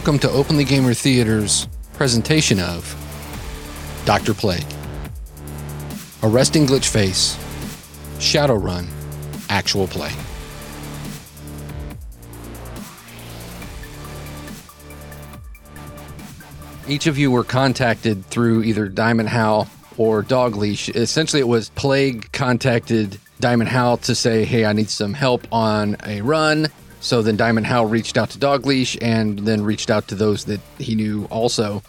Welcome to Openly Gamer Theater's presentation of Dr. Plague. Arresting Glitch Face, Shadowrun, Actual Play. Each of you were contacted through either Diamond Howl or Dog Leash. Essentially, it was Plague contacted Diamond Howl to say, Hey, I need some help on a run. So then Diamond Howl reached out to Dog Leash and then reached out to those that he knew also.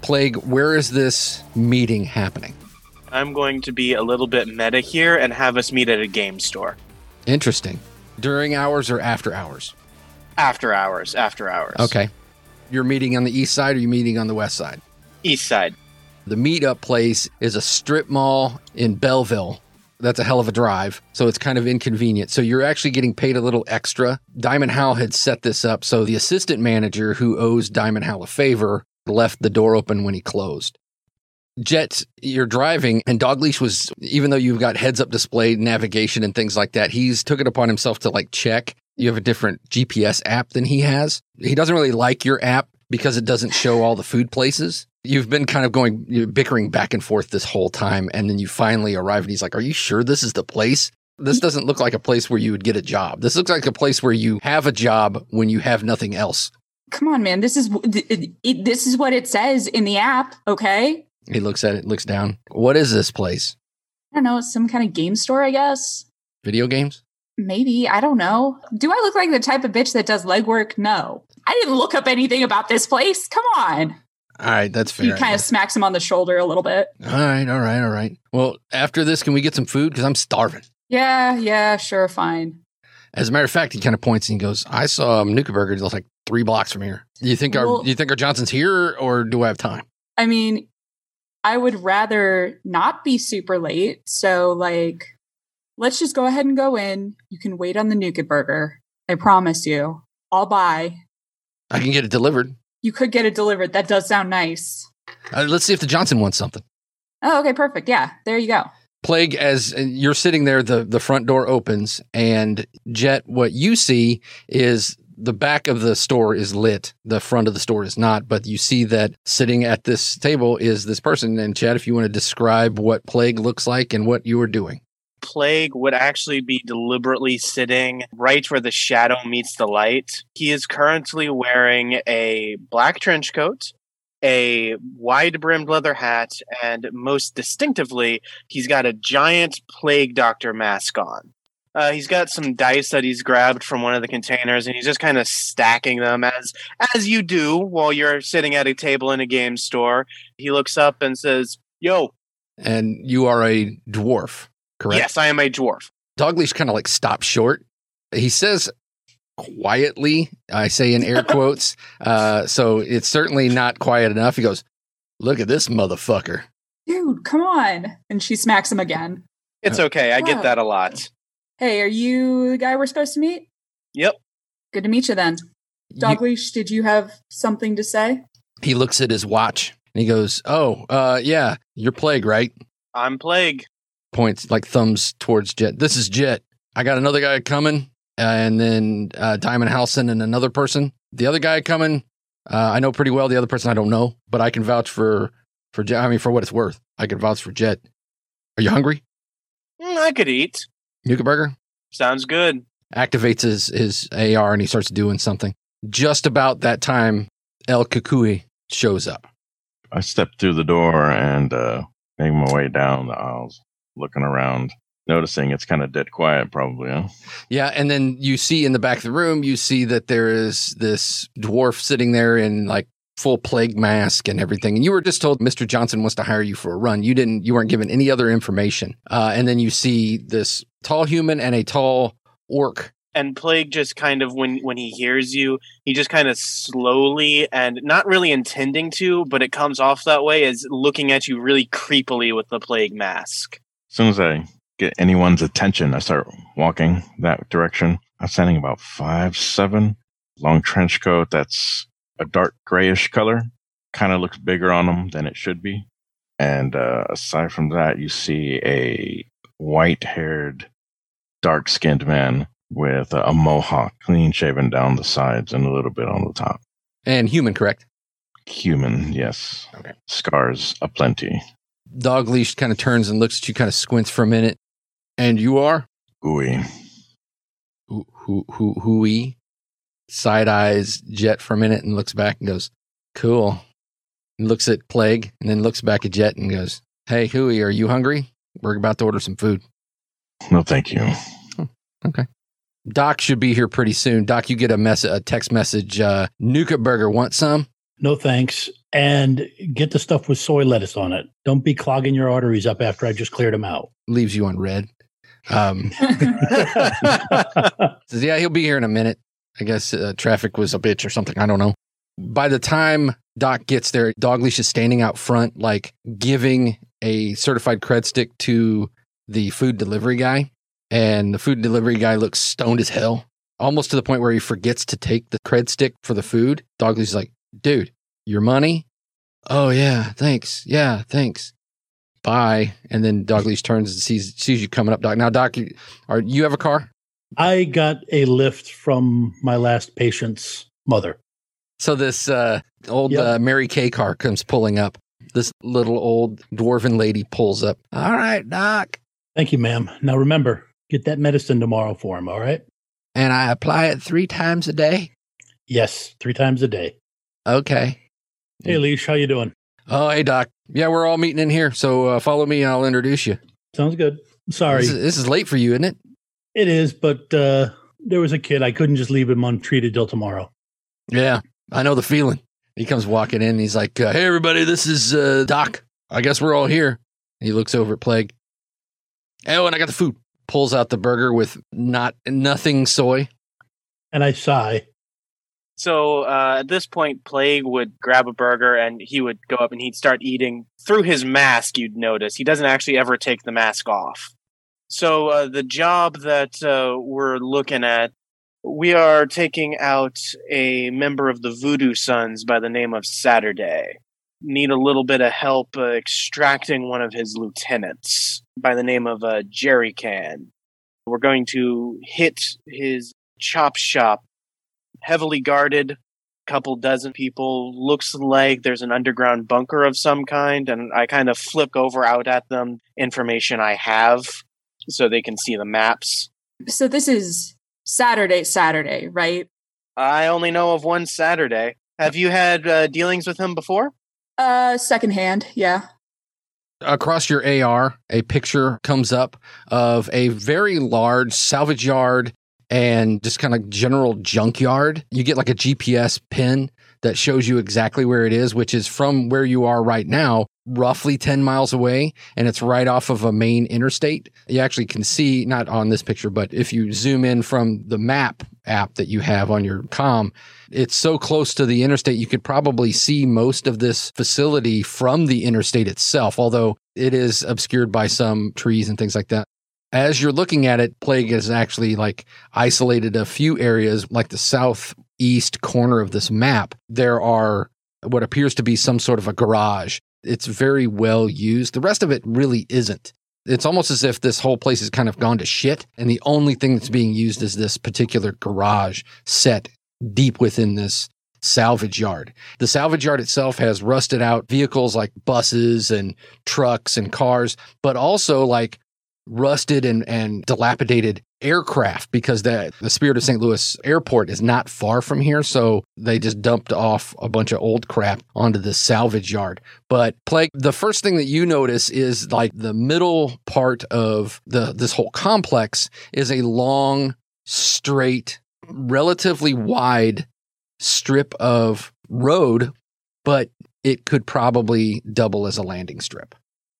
Plague, where is this meeting happening? I'm going to be a little bit meta here and have us meet at a game store. Interesting. During hours or after hours? After hours, after hours. Okay. You're meeting on the east side or you meeting on the west side? East side. The meetup place is a strip mall in Belleville. That's a hell of a drive. So it's kind of inconvenient. So you're actually getting paid a little extra. Diamond Howl had set this up. So the assistant manager who owes Diamond Howl a favor left the door open when he closed. Jet, you're driving, and Dogleash was, even though you've got heads up display, navigation, and things like that, he's took it upon himself to like check. You have a different GPS app than he has. He doesn't really like your app because it doesn't show all the food places. You've been kind of going, you're bickering back and forth this whole time. And then you finally arrive, and he's like, Are you sure this is the place? This doesn't look like a place where you would get a job. This looks like a place where you have a job when you have nothing else. Come on, man. This is this is what it says in the app. Okay. He looks at it, looks down. What is this place? I don't know. It's some kind of game store, I guess. Video games? Maybe. I don't know. Do I look like the type of bitch that does legwork? No. I didn't look up anything about this place. Come on. All right, that's fair. He kind of smacks him on the shoulder a little bit. All right, all right, all right. Well, after this, can we get some food? Because I'm starving. Yeah, yeah, sure, fine. As a matter of fact, he kind of points and he goes, "I saw Manuka Burger just like three blocks from here. Do you think our Well- do you think our Johnson's here, or do I have time?" I mean, I would rather not be super late. So, like, let's just go ahead and go in. You can wait on the Nuka Burger. I promise you. I'll buy. I can get it delivered. You could get it delivered. That does sound nice. Uh, let's see if the Johnson wants something. Oh, okay, perfect. Yeah, there you go. Plague, as uh, you're sitting there, the the front door opens, and Jet, what you see is the back of the store is lit. The front of the store is not, but you see that sitting at this table is this person. And Chad, if you want to describe what Plague looks like and what you are doing. Plague would actually be deliberately sitting right where the shadow meets the light. He is currently wearing a black trench coat, a wide brimmed leather hat, and most distinctively, he's got a giant Plague Doctor mask on. Uh, he's got some dice that he's grabbed from one of the containers, and he's just kind of stacking them as as you do while you're sitting at a table in a game store. He looks up and says, "Yo, And you are a dwarf, correct? yes, I am a dwarf." Dogleash kind of like stops short. He says quietly, I say in air quotes. Uh, so it's certainly not quiet enough. He goes, Look at this motherfucker. Dude, come on. And she smacks him again. It's okay. I get that a lot. Hey, are you the guy we're supposed to meet? Yep. Good to meet you then. You- Dogleash, did you have something to say? he looks at his watch and he goes, Oh, uh, yeah, you're plague, right? I'm Plague. Points like thumbs towards Jet. This is Jet. I got another guy coming, uh, and then uh, Diamond Halson and another person. The other guy coming, uh, I know pretty well. The other person I don't know, but I can vouch for for Jet. I mean, for what it's worth, I can vouch for Jet. Are you hungry? Mm, I could eat. Nuka Burger Sounds good. activates his his AR and he starts doing something. Just about that time, El Kukui shows up. I step through the door and uh, make my way down the aisles, looking around, noticing it's kind of dead quiet, probably. Huh? Yeah, and then you see in the back of the room, you see that there is this dwarf sitting there in like full plague mask and everything. And you were just told Mr. Johnson wants to hire you for a run. You didn't, you weren't given any other information. Uh, and then you see this tall human and a tall orc. And Plague just kind of when when he hears you, he just kind of slowly and not really intending to, but it comes off that way as looking at you really creepily with the Plague mask. As soon as I get anyone's attention, I start walking that direction. I'm standing about five, seven, long trench coat that's a dark grayish color. Kind of looks bigger on him than it should be. And uh, aside from that, you see a white haired, dark skinned man with a, a mohawk, clean shaven down the sides and a little bit on the top. And human, correct? Human, yes. Okay. Scars aplenty. Dog leash kind of turns and looks at you, kind of squints for a minute. And you are? Gooey. Who, who, who, who Side eyes Jet for a minute and looks back and goes, cool. And looks at Plague and then looks back at Jet and goes, hey, Hooey, are you hungry? We're about to order some food. No, thank you. Okay. Doc should be here pretty soon. Doc, you get a mess, a text message. Uh, Nuka Burger, want some? No thanks. And get the stuff with soy lettuce on it. Don't be clogging your arteries up after I just cleared them out. Leaves you on red. Um, says, yeah, he'll be here in a minute. I guess uh, traffic was a bitch or something. I don't know. By the time Doc gets there, Dogleash is standing out front, like giving a certified cred stick to the food delivery guy. And the food delivery guy looks stoned as hell, almost to the point where he forgets to take the cred stick for the food. Dogleash is like, dude, your money? Oh, yeah, thanks. Yeah, thanks. Bye. And then Dogleash turns and sees sees you coming up, Doc. Now, Doc, you, are you have a car? I got a lift from my last patient's mother. So this uh, old Yep. uh, Mary Kay car comes pulling up. This little old dwarven lady pulls up. All right, Doc. Thank you, ma'am. Now remember, get that medicine tomorrow for him, all right? And I apply it three times a day. Yes, three times a day. Okay. Hey, Leash, how you doing? Oh, hey, Doc. Yeah, we're all meeting in here. So uh, follow me and I'll introduce you. Sounds good. Sorry. This is, this is late for you, isn't it? It is, but uh, there was a kid. I couldn't just leave him untreated till tomorrow. Yeah, I know the feeling. He comes walking in. He's like, uh, "Hey, everybody, this is uh, Doc. I guess we're all here." He looks over at Plague. Oh, and I got the food. Pulls out the burger with not nothing soy. And I sigh. So uh, at this point, Plague would grab a burger and he would go up and he'd start eating. Through his mask, you'd notice he doesn't actually ever take the mask off. So uh, the job that uh, we're looking at, we are taking out a member of the Voodoo Sons by the name of Saturday. Need a little bit of help uh, extracting one of his lieutenants by the name of uh, Jerry Can. We're going to hit his chop shop heavily guarded couple dozen people looks like there's an underground bunker of some kind and i kind of flip over out at them information i have so they can see the maps so this is Saturday, Saturday, right? i only know of one saturday have you had uh, dealings with him before Uh, secondhand, yeah. Across your AR, a picture comes up of a very large salvage yard and just kind of general junkyard. You get like a GPS pin that shows you exactly where it is, which is from where you are right now, roughly 10 miles away. And it's right off of a main interstate. You actually can see, not on this picture, but if you zoom in from the map app that you have on your com, it's so close to the interstate, you could probably see most of this facility from the interstate itself, although it is obscured by some trees and things like that. As you're looking at it, Plague has actually like isolated a few areas, like the southeast corner of this map. There are what appears to be some sort of a garage. It's very well used. The rest of it really isn't. It's almost as if this whole place has kind of gone to shit, and the only thing that's being used is this particular garage set deep within this salvage yard. The salvage yard itself has rusted out vehicles like buses and trucks and cars, but also like rusted and, and dilapidated aircraft because the, the Spirit of St. Louis airport is not far from here. So they just dumped off a bunch of old crap onto the salvage yard. But Plague, the first thing that you notice is like the middle part of the this whole complex is a long, straight, relatively wide strip of road, but it could probably double as a landing strip.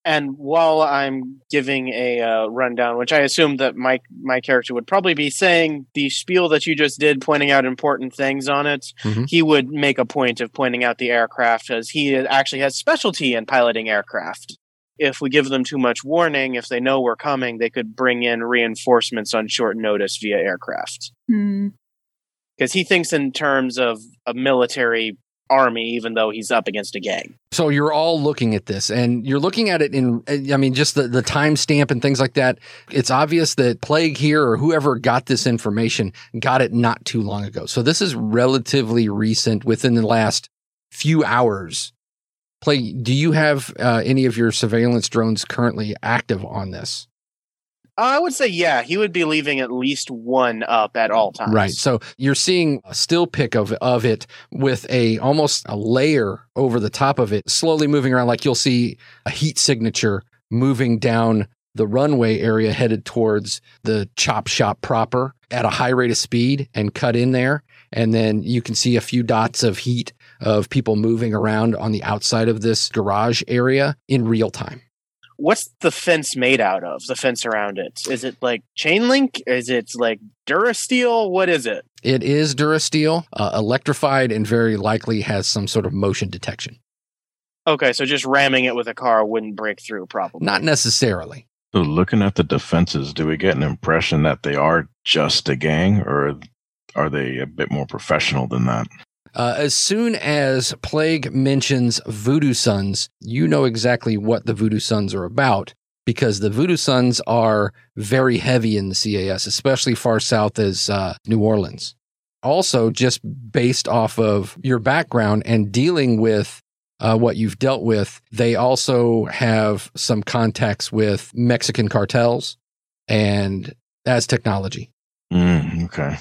And while i'm giving a uh, rundown which i assume that my my character would probably be saying the spiel that you just did pointing out important things on it Mhm. he would make a point of pointing out the aircraft as he actually has specialty in piloting aircraft if we give them too much warning if they know we're coming they could bring in reinforcements on short notice via aircraft Hmm. because he thinks in terms of a military army, even though he's up against a gang. So you're all looking at this and you're looking at it in, I mean, just the, the timestamp and things like that. It's obvious that Plague here or whoever got this information got it not too long ago. So this is relatively recent within the last few hours. Plague, do you have uh, any of your surveillance drones currently active on this? I would say, yeah, he would be leaving at least one up at all times. Right. So you're seeing a still pick of of it with a almost a layer over the top of it, slowly moving around. Like you'll see a heat signature moving down the runway area headed towards the chop shop proper at a high rate of speed and cut in there. And then you can see a few dots of heat of people moving around on the outside of this garage area in real time. What's the fence made out of? The fence around it is it like chain link? Is it like Durasteel? What is it? It is Durasteel, uh, electrified, and very likely has some sort of motion detection. Okay, so just ramming it with a car wouldn't break through, probably. Not necessarily. So, looking at the defenses, do we get an impression that they are just a gang, or are they a bit more professional than that? Uh, as soon as Plague mentions Voodoo Sons, you know exactly what the Voodoo Sons are about because the Voodoo Sons are very heavy in the CAS, especially far south as uh, New Orleans. Also, just based off of your background and dealing with uh, what you've dealt with, they also have some contacts with Mexican cartels and Aztechnology. Mm, okay.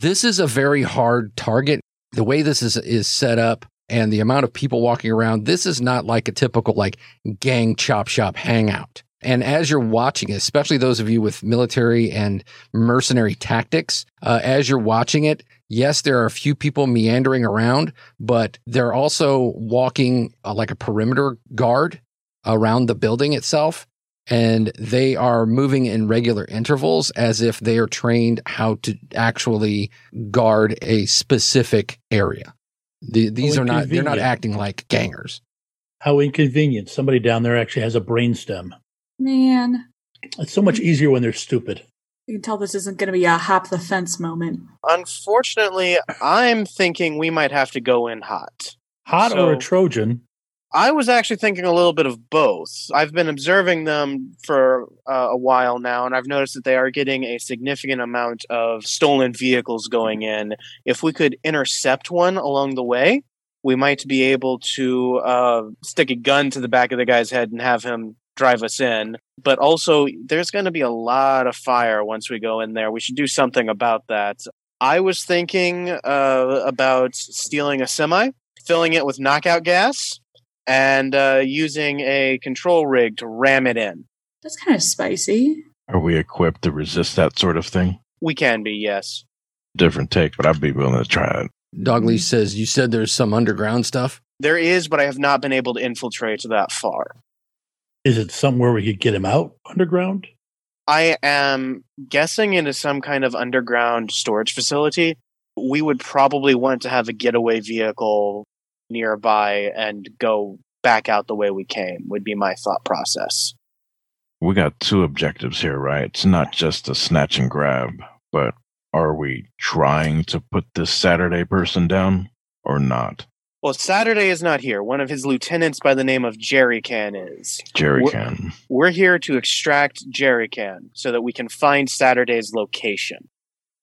This is a very hard target the way this is is set up and the amount of people walking around, this is not like a typical like gang chop shop hangout. And as you're watching it, especially those of you with military and mercenary tactics, uh, as you're watching it, yes, there are a few people meandering around, but they're also walking uh, like a perimeter guard around the building itself. And they are moving in regular intervals as if they are trained how to actually guard a specific area. The, these How are not, they're not acting like gangers. How inconvenient. Somebody down there actually has a brainstem. Man, It's so much easier when they're stupid. you can tell this isn't going to be a hop the fence moment. Unfortunately, I'm thinking we might have to go in hot. Hot or a Trojan? I was actually thinking a little bit of both. I've been observing them for uh, a while now, and I've noticed that they are getting a significant amount of stolen vehicles going in. If we could intercept one along the way, we might be able to uh, stick a gun to the back of the guy's head and have him drive us in. But also, there's going to be a lot of fire once we go in there. We should do something about that. I was thinking uh, about stealing a semi, filling it with knockout gas, and uh, using a control rig to ram it in. That's kind of spicy. Are we equipped to resist that sort of thing? We can be, yes. Different take, but I'd be willing to try it. Dogleash says, You said there's some underground stuff? There is, but I have not been able to infiltrate that far. Is it somewhere we could get him out underground? I am guessing into some kind of underground storage facility. We would probably want to have a getaway vehicle nearby and go back out the way we came, would be my thought process. We got two objectives here, right? It's not just a snatch and grab, but are we trying to put this Saturday person down or not? Well, Saturday is not here. One of his lieutenants by the name of Jerry Can is. Jerry Wha- can. We're here to extract Jerry Can so that we can find Saturday's location.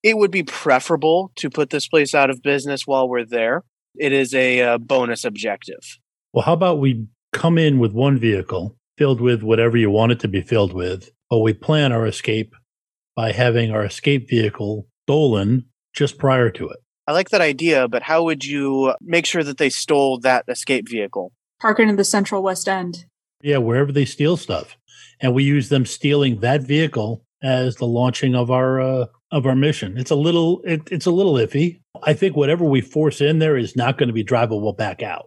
It would be preferable to put this place out of business while we're there. It is a uh, bonus objective. Well, how about we come in with one vehicle filled with whatever you want it to be filled with, but we plan our escape by having our escape vehicle stolen just prior to it. I like that idea, but how would you make sure that they stole that escape vehicle? Park it in the central West End. Yeah, wherever they steal stuff, and we use them stealing that vehicle as the launching of our uh, of our mission. It's a little it, it's a little iffy. I think whatever we force in there is not going to be drivable back out.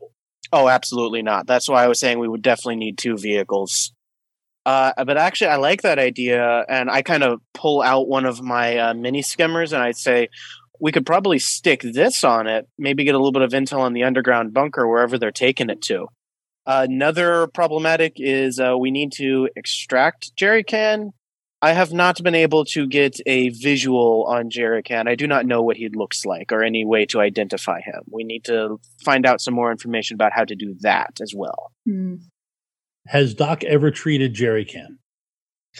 Oh, absolutely not. That's why I was saying we would definitely need two vehicles. Uh, but actually, I like that idea, and I kind of pull out one of my uh, mini skimmers, and I'd say we could probably stick this on it. Maybe get a little bit of intel on the underground bunker wherever they're taking it to. another problematic is uh, we need to extract jerry can I have not been able to get a visual on Jerry Can. I do not know what he looks like or any way to identify him. We need to find out some more information about how to do that as well. Hmm. Has Doc ever treated Jerry Can?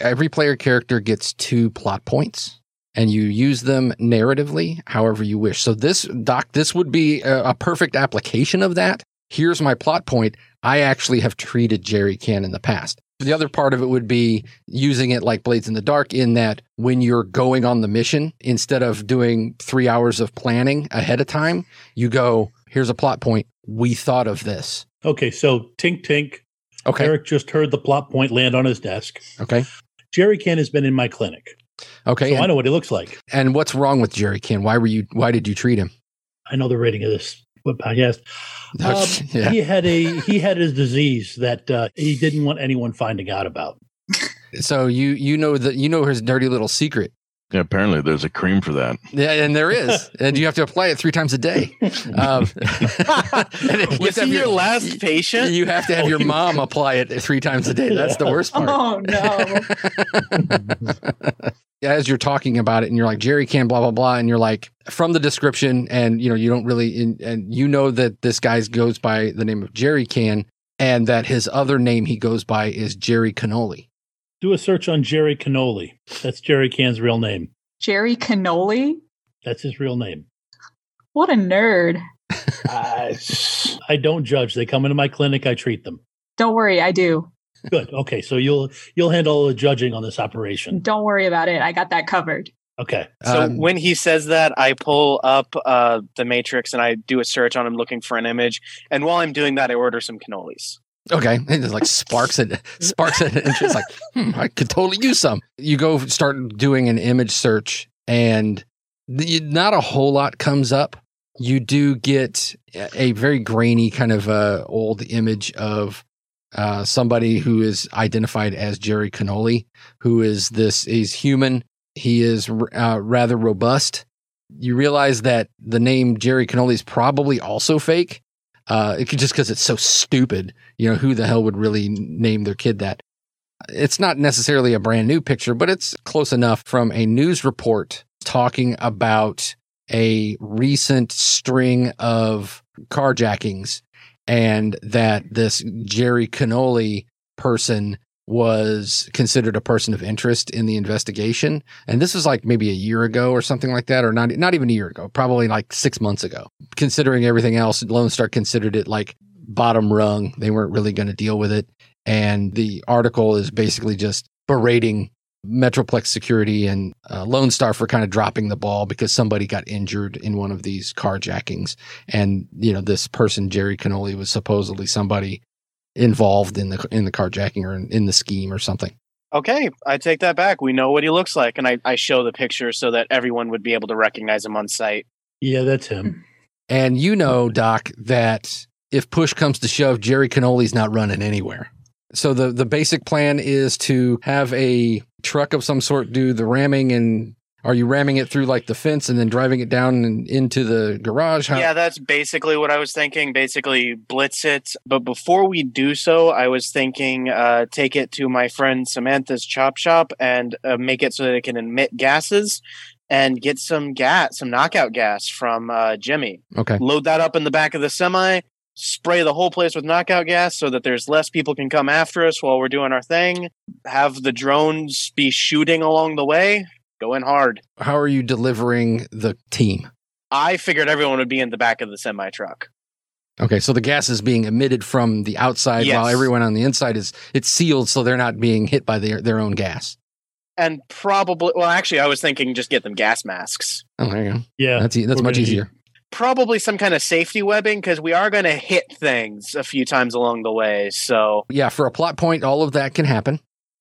Every player character gets two plot points, and you use them narratively however you wish. So this doc, this would be a, a perfect application of that. Here's my plot point. I actually have treated Jerry Can in the past. The other part of it would be using it like Blades in the Dark in that when you're going on the mission, instead of doing three hours of planning ahead of time, you go, here's a plot point. We thought of this. Okay, so tink tink. Okay. Eric just heard the plot point land on his desk. Okay. Jerry Can has been in my clinic, Okay. so I know what he looks like. and what's wrong with Jerry Can? Why were you, why did you treat him? I know the rating of this podcast. Um, yeah. He had a he had a disease that uh, he didn't want anyone finding out about. So you, you know that, you know his dirty little secret. Yeah, apparently there's a cream for that. Yeah, and there is, and you have to apply it three times a day. Um, and you have Was he your last patient? You have to have your mom apply it three times a day. That's the worst part. Oh no. As you're talking about it, and you're like Jerry can blah blah blah, and you're like from the description, and you know you don't really, in, and you know that this guy goes by the name of Jerry Can, and that his other name he goes by is Jerry Cannoli. Do a search on Jerry Cannoli. That's Jerry Can's real name. Jerry Cannoli? That's his real name. What a nerd. I, I don't judge. They come into my clinic. I treat them. Don't worry, I do. Good. Okay, so you'll you'll handle the judging on this operation. Don't worry about it. I got that covered. Okay. So Um, when he says that, I pull up uh, the Matrix and I do a search on him looking for an image. And while I'm doing that, I order some cannolis. Okay, and it like sparks it, sparks it, and she's like, hmm, "I could totally use some." You go start doing an image search, and the, not a whole lot comes up. You do get a very grainy kind of uh, old image of uh, somebody who is identified as Jerry Cannoli, who is this is human. He is uh, rather robust. You realize that the name Jerry Cannoli is probably also fake. Uh, it could just because it's so stupid. You know, who the hell would really name their kid that? It's not necessarily a brand new picture, but it's close enough from a news report talking about a recent string of carjackings and that this Jerry Cannoli person was considered a person of interest in the investigation. And this was like maybe a year ago or something like that, or not, not even a year ago, probably like six months ago. Considering everything else, Lone Star considered it like bottom rung. They weren't really going to deal with it. And the article is basically just berating Metroplex Security and uh, Lone Star for kind of dropping the ball because somebody got injured in one of these carjackings. And, you know, this person, Jerry Cannoli, was supposedly somebody involved in the in the carjacking or in, in the scheme or something. Okay, I take that back. We know what he looks like. And I, I show the picture so that everyone would be able to recognize him on site. Yeah, that's him. And you know, Doc, that if push comes to shove, Jerry Cannoli's not running anywhere. So the the basic plan is to have a truck of some sort do the ramming and are you ramming it through like the fence and then driving it down and into the garage? How- Yeah, that's basically what I was thinking. Basically, blitz it. But before we do so, I was thinking uh, take it to my friend Samantha's chop shop and uh, make it so that it can emit gases and get some gas, some knockout gas from uh, Jimmy. Okay. Load that up in the back of the semi. Spray the whole place with knockout gas so that there's less people can come after us while we're doing our thing. Have the drones be shooting along the way. Go in hard. How are you delivering the team? I figured everyone would be in the back of the semi truck. Okay, so the gas is being emitted from the outside while everyone on the inside is it's sealed so they're not being hit by their, their own gas. and probably well actually i was thinking just get them gas masks Oh, there you go. Yeah. That's e- that's much gonna easier. probably some kind of safety webbing because we are going to hit things a few times along the way so Yeah, for a plot point, all of that can happen.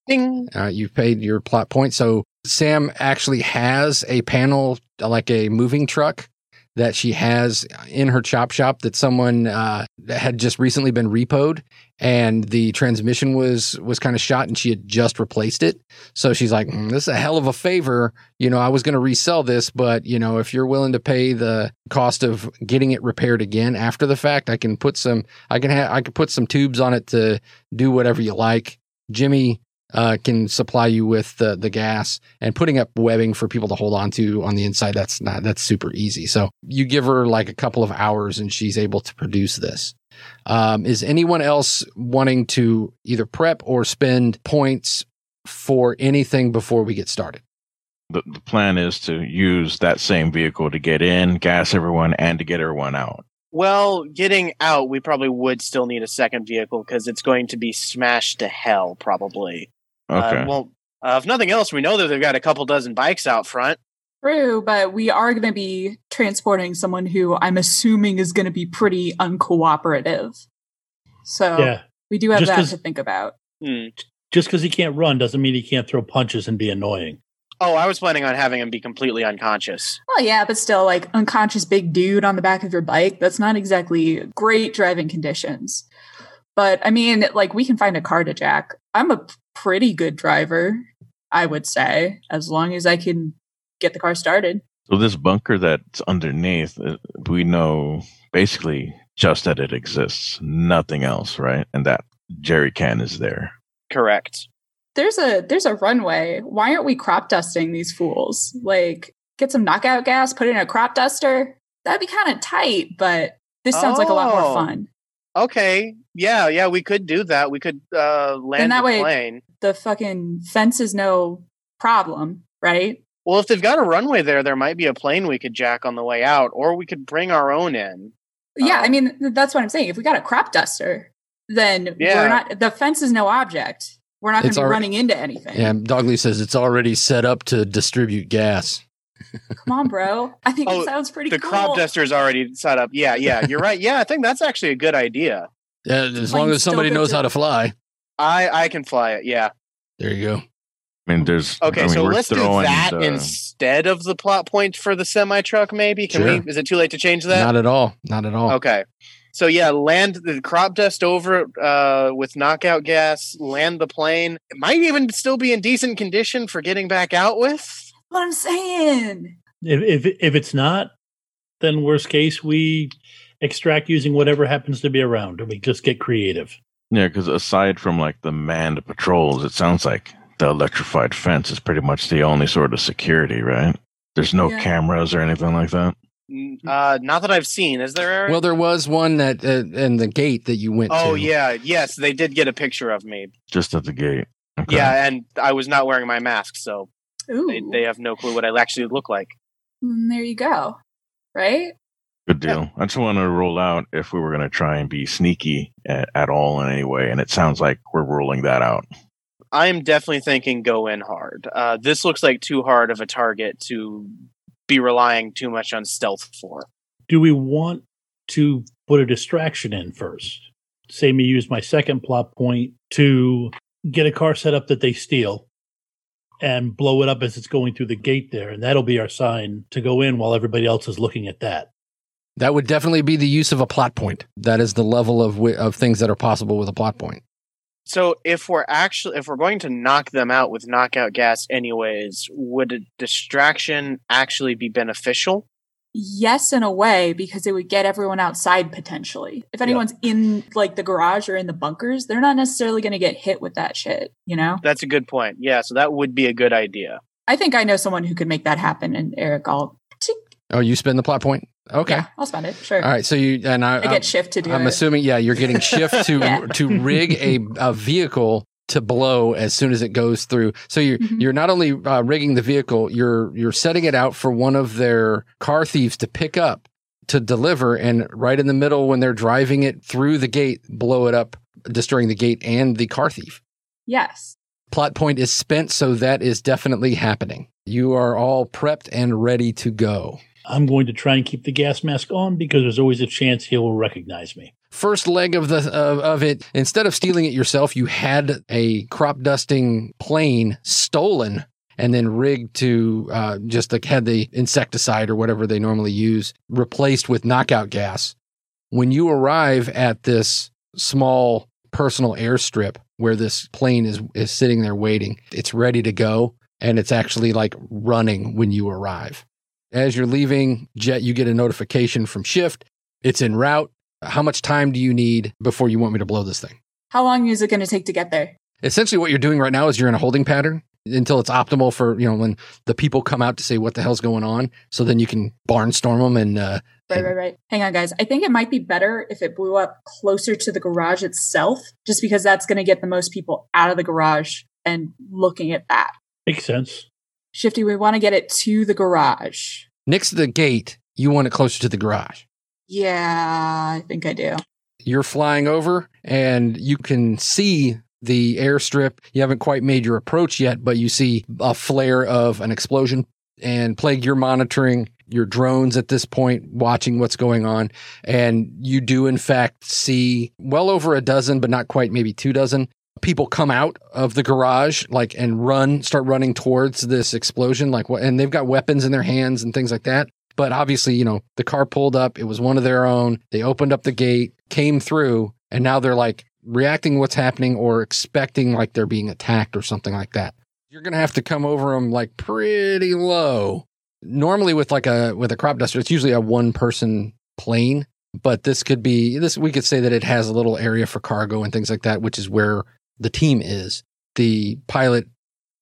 ding Uh, you've paid your plot point. So Sam actually has a panel, like a moving truck, that she has in her chop shop that someone uh, had just recently been repoed, and the transmission was was kind of shot, and she had just replaced it. So she's like, "Mm, "This is a hell of a favor." You know, I was going to resell this, but you know, if you're willing to pay the cost of getting it repaired again after the fact, I can put some, I can have, I can put some tubes on it to do whatever you like. Jimmy uh, can supply you with the the gas and putting up webbing for people to hold on to on the inside. That's not that's super easy. So you give her like a couple of hours and she's able to produce this. Um, is anyone else wanting to either prep or spend points for anything before we get started? The, the plan is to use that same vehicle to get in, gas everyone, and to get everyone out. Well, getting out, we probably would still need a second vehicle because it's going to be smashed to hell, probably. Okay. Uh, well, uh, if nothing else, we know that they've got a couple dozen bikes out front. True, but we are going to be transporting someone who I'm assuming is going to be pretty uncooperative. So Yeah. we do have Just that 'cause- to think about. Hmm. Just because he can't run doesn't mean he can't throw punches and be annoying. Oh, I was planning on having him be completely unconscious. Well, yeah, but still, like unconscious big dude on the back of your bike, that's not exactly great driving conditions. But I mean, like we can find a car to jack. I'm a pretty good driver, I would say, as long as I can get the car started. So this bunker that's underneath, uh, we know basically just that it exists, nothing else, right? And that jerry can is there. Correct. There's a there's a runway. Why aren't we crop dusting these fools? Like, get some knockout gas, put it in a crop duster. That'd be kind of tight, but this sounds like a lot Oh. more fun. Okay. Yeah, yeah, we could do that. We could uh, land that the way- plane. The fucking fence is no problem, right? Well, if they've got a runway there, there might be a plane we could jack on the way out, or we could bring our own in. Yeah, I Um, mean that's what I'm saying. If we got a crop duster, then Yeah. we're not the fence is no object. We're not going to be alre- running into anything. Yeah, Dogleash says it's already set up to distribute gas. Come on, bro. I think Oh, it sounds pretty good. The cool. crop duster is already set up. Yeah, yeah, you're right. Yeah, I think that's actually a good idea. Yeah, as long as somebody knows to- how to fly. I I can fly it. Yeah. There you go. I mean, there's Okay, I mean, so let's do that the- instead of the plot point for the semi truck. Maybe can Sure. we? Is it too late to change that? Not at all. Not at all. Okay. So yeah, land the crop dust over uh, with knockout gas. Land the plane. It might even still be in decent condition for getting back out with. What I'm saying. If, if if it's not, then worst case we extract using whatever happens to be around, and we just get creative. Yeah, because aside from like the manned patrols, it sounds like the electrified fence is pretty much the only sort of security, right? There's no Yeah. cameras or anything like that. Uh, not that I've seen. Is there? Eric? Well, there was one that uh, in the gate that you went to. oh yeah, yes, they did get a picture of me. Just at the gate. Okay. Yeah, and I was not wearing my mask, so Ooh, they, they have no clue what I actually look like. Mm, there you go. Right? Good deal. I just want to roll out if we were going to try and be sneaky at, at all in any way, and it sounds like we're rolling that out. I am definitely thinking go in hard. Uh, this looks like too hard of a target to be relying too much on stealth for. Do we want to put a distraction in first? Say me use my second plot point to get a car set up that they steal and blow it up as it's going through the gate there, and that'll be our sign to go in while everybody else is looking at that. That would definitely be the use of a plot point. That is the level of wi- of things that are possible with a plot point. So if we're actually if we're going to knock them out with knockout gas anyways, would a distraction actually be beneficial? Yes, in a way, because it would get everyone outside potentially. If anyone's in like the garage or in the bunkers, they're not necessarily going to get hit with that shit, you know? That's a good point. Yeah, so that would be a good idea. I think I know someone who could make that happen. And Eric, I'll, tick, Oh, you spend the plot point. Okay. yeah, I'll spend it. Sure. All right. So you and I. I get shift to do I'm it. assuming, yeah, you're getting shift to Yeah. to rig a, a vehicle to blow as soon as it goes through. So you're Mhm. you're not only uh, rigging the vehicle, you're you're setting it out for one of their car thieves to pick up to deliver, and right in the middle when they're driving it through the gate, blow it up, destroying the gate and the car thief. yes. Plot point is spent, so that is definitely happening. You are all prepped and ready to go. I'm going to try and keep the gas mask on because there's always a chance he will recognize me. First leg of the of, of it instead of stealing it yourself you had a crop dusting plane stolen and then rigged to uh, just like had the insecticide or whatever they normally use replaced with knockout gas. When you arrive at this small personal airstrip where this plane is is sitting there waiting it's ready to go and it's actually like running when you arrive. As you're leaving jet you get a notification from shift. It's en route how much time do you need before you want me to blow this thing? How long is it going to take to get there? Essentially, what you're doing right now is you're in a holding pattern until it's optimal for you know when the people come out to say what the hell's going on. So then you can barnstorm them and uh, Right, right, right. Hang on, guys. I think it might be better if it blew up closer to the garage itself, just because that's going to get the most people out of the garage and looking at that. Makes sense. Shifty, we want to get it to the garage. next to the gate. You want it closer to the garage. Yeah, I think I do. You're flying over and you can see the airstrip. You haven't quite made your approach yet, but you see a flare of an explosion. And Plague, you're monitoring your drones at this point, watching what's going on. And you do, in fact, see well over a dozen, but not quite, maybe two dozen people come out of the garage like and run start running towards this explosion like what and they've got weapons in their hands and things like that but obviously you know the car pulled up it was one of their own they opened up the gate came through and now they're like reacting to what's happening or expecting like they're being attacked or something like that. You're gonna have to come over them like pretty low. Normally with like a with a crop duster it's usually a one person plane but this could be this we could say that it has a little area for cargo and things like that which is where the team is. The pilot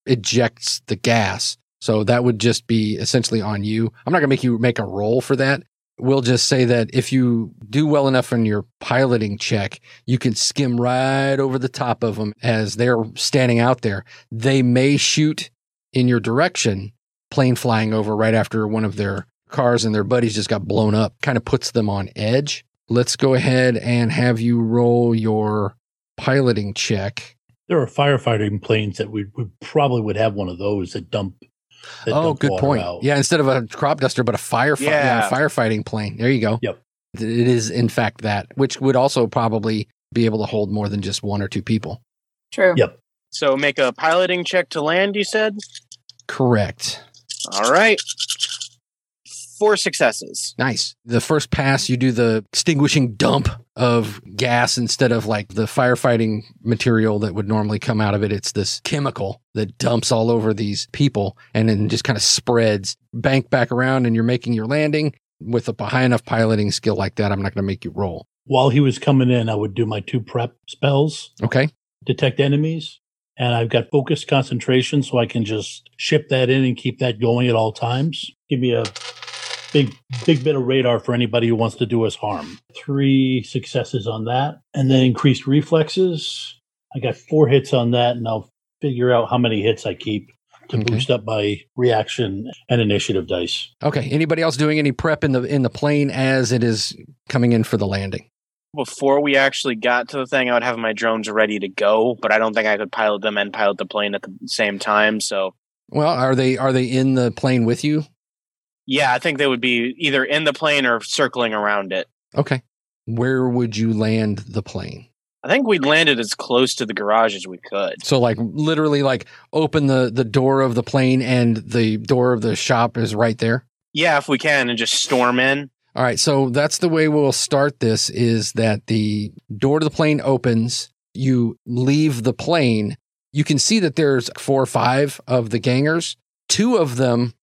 ejects the gas so that would just be essentially on you. I'm not going to make you make a roll for that. We'll just say that if you do well enough in your piloting check you can skim right over the top of them as they're standing out there. They may shoot in your direction plane flying over right after one of their cars and their buddies just got blown up kind of puts them on edge. Let's go ahead and have you roll your piloting check. There are firefighting planes that we, we probably would have one of those that dump. That oh good point out. yeah instead of a crop duster but a firefight yeah. Yeah. firefighting plane there you go Yep. it is in fact that which would also probably be able to hold more than just one or two people True. Yep. So make a piloting check to land, you said? correct All right. Four successes. Nice. The first pass, you do the extinguishing dump of gas instead of like the firefighting material that would normally come out of it. It's this chemical that dumps all over these people and then just kind of spreads, bank back around, and you're making your landing. With a high enough piloting skill like that, I'm not going to make you roll. While he was coming in, I would do my two prep spells, Okay. detect enemies, and I've got focused concentration, so I can just ship that in and keep that going at all times. Give me a big, big bit of radar for anybody who wants to do us harm. Three successes on that, and then increased reflexes. I got four hits on that, and I'll figure out how many hits I keep to Okay. boost up my reaction and initiative dice. Okay. Anybody else doing any prep in the in the plane as it is coming in for the landing? Before we actually got to the thing, I would have my drones ready to go, but I don't think I could pilot them and pilot the plane at the same time. So, Well, are they are they in the plane with you? Yeah, I think they would be either in the plane or circling around it. Okay. Where would you land the plane? I think we'd landed as close to the garage as we could. So like literally like open the the door of the plane and the door of the shop is right there. Yeah, if we can, and just storm in. All right, so that's the way we'll start this is that the door to the plane opens, you leave the plane, you can see that there's four or five of the gangers. Two of them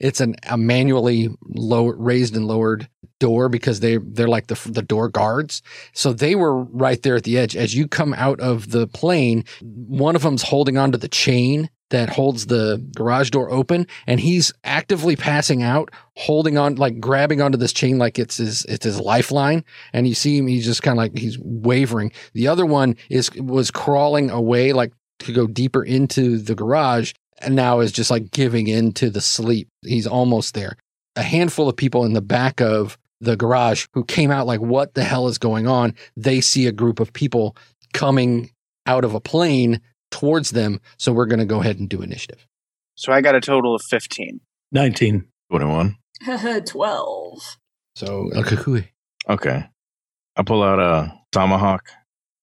it's an a manually low raised and lowered door because they they're like the the door guards. So they were right there at the edge. As you come out of the plane, one of them's holding onto the chain that holds the garage door open and he's actively passing out holding on like grabbing onto this chain like it's his it's his lifeline. And you see him he's just kind of like he's wavering. The other one is was crawling away like to go deeper into the garage and now is just like giving in to the sleep he's almost there a handful of people in the back of the garage who came out like what the hell is going on they see a group of people coming out of a plane towards them so we're going to go ahead and do initiative So I got a total of 15. 19. 21. 12. so El Kukui. Okay. I pull out a tomahawk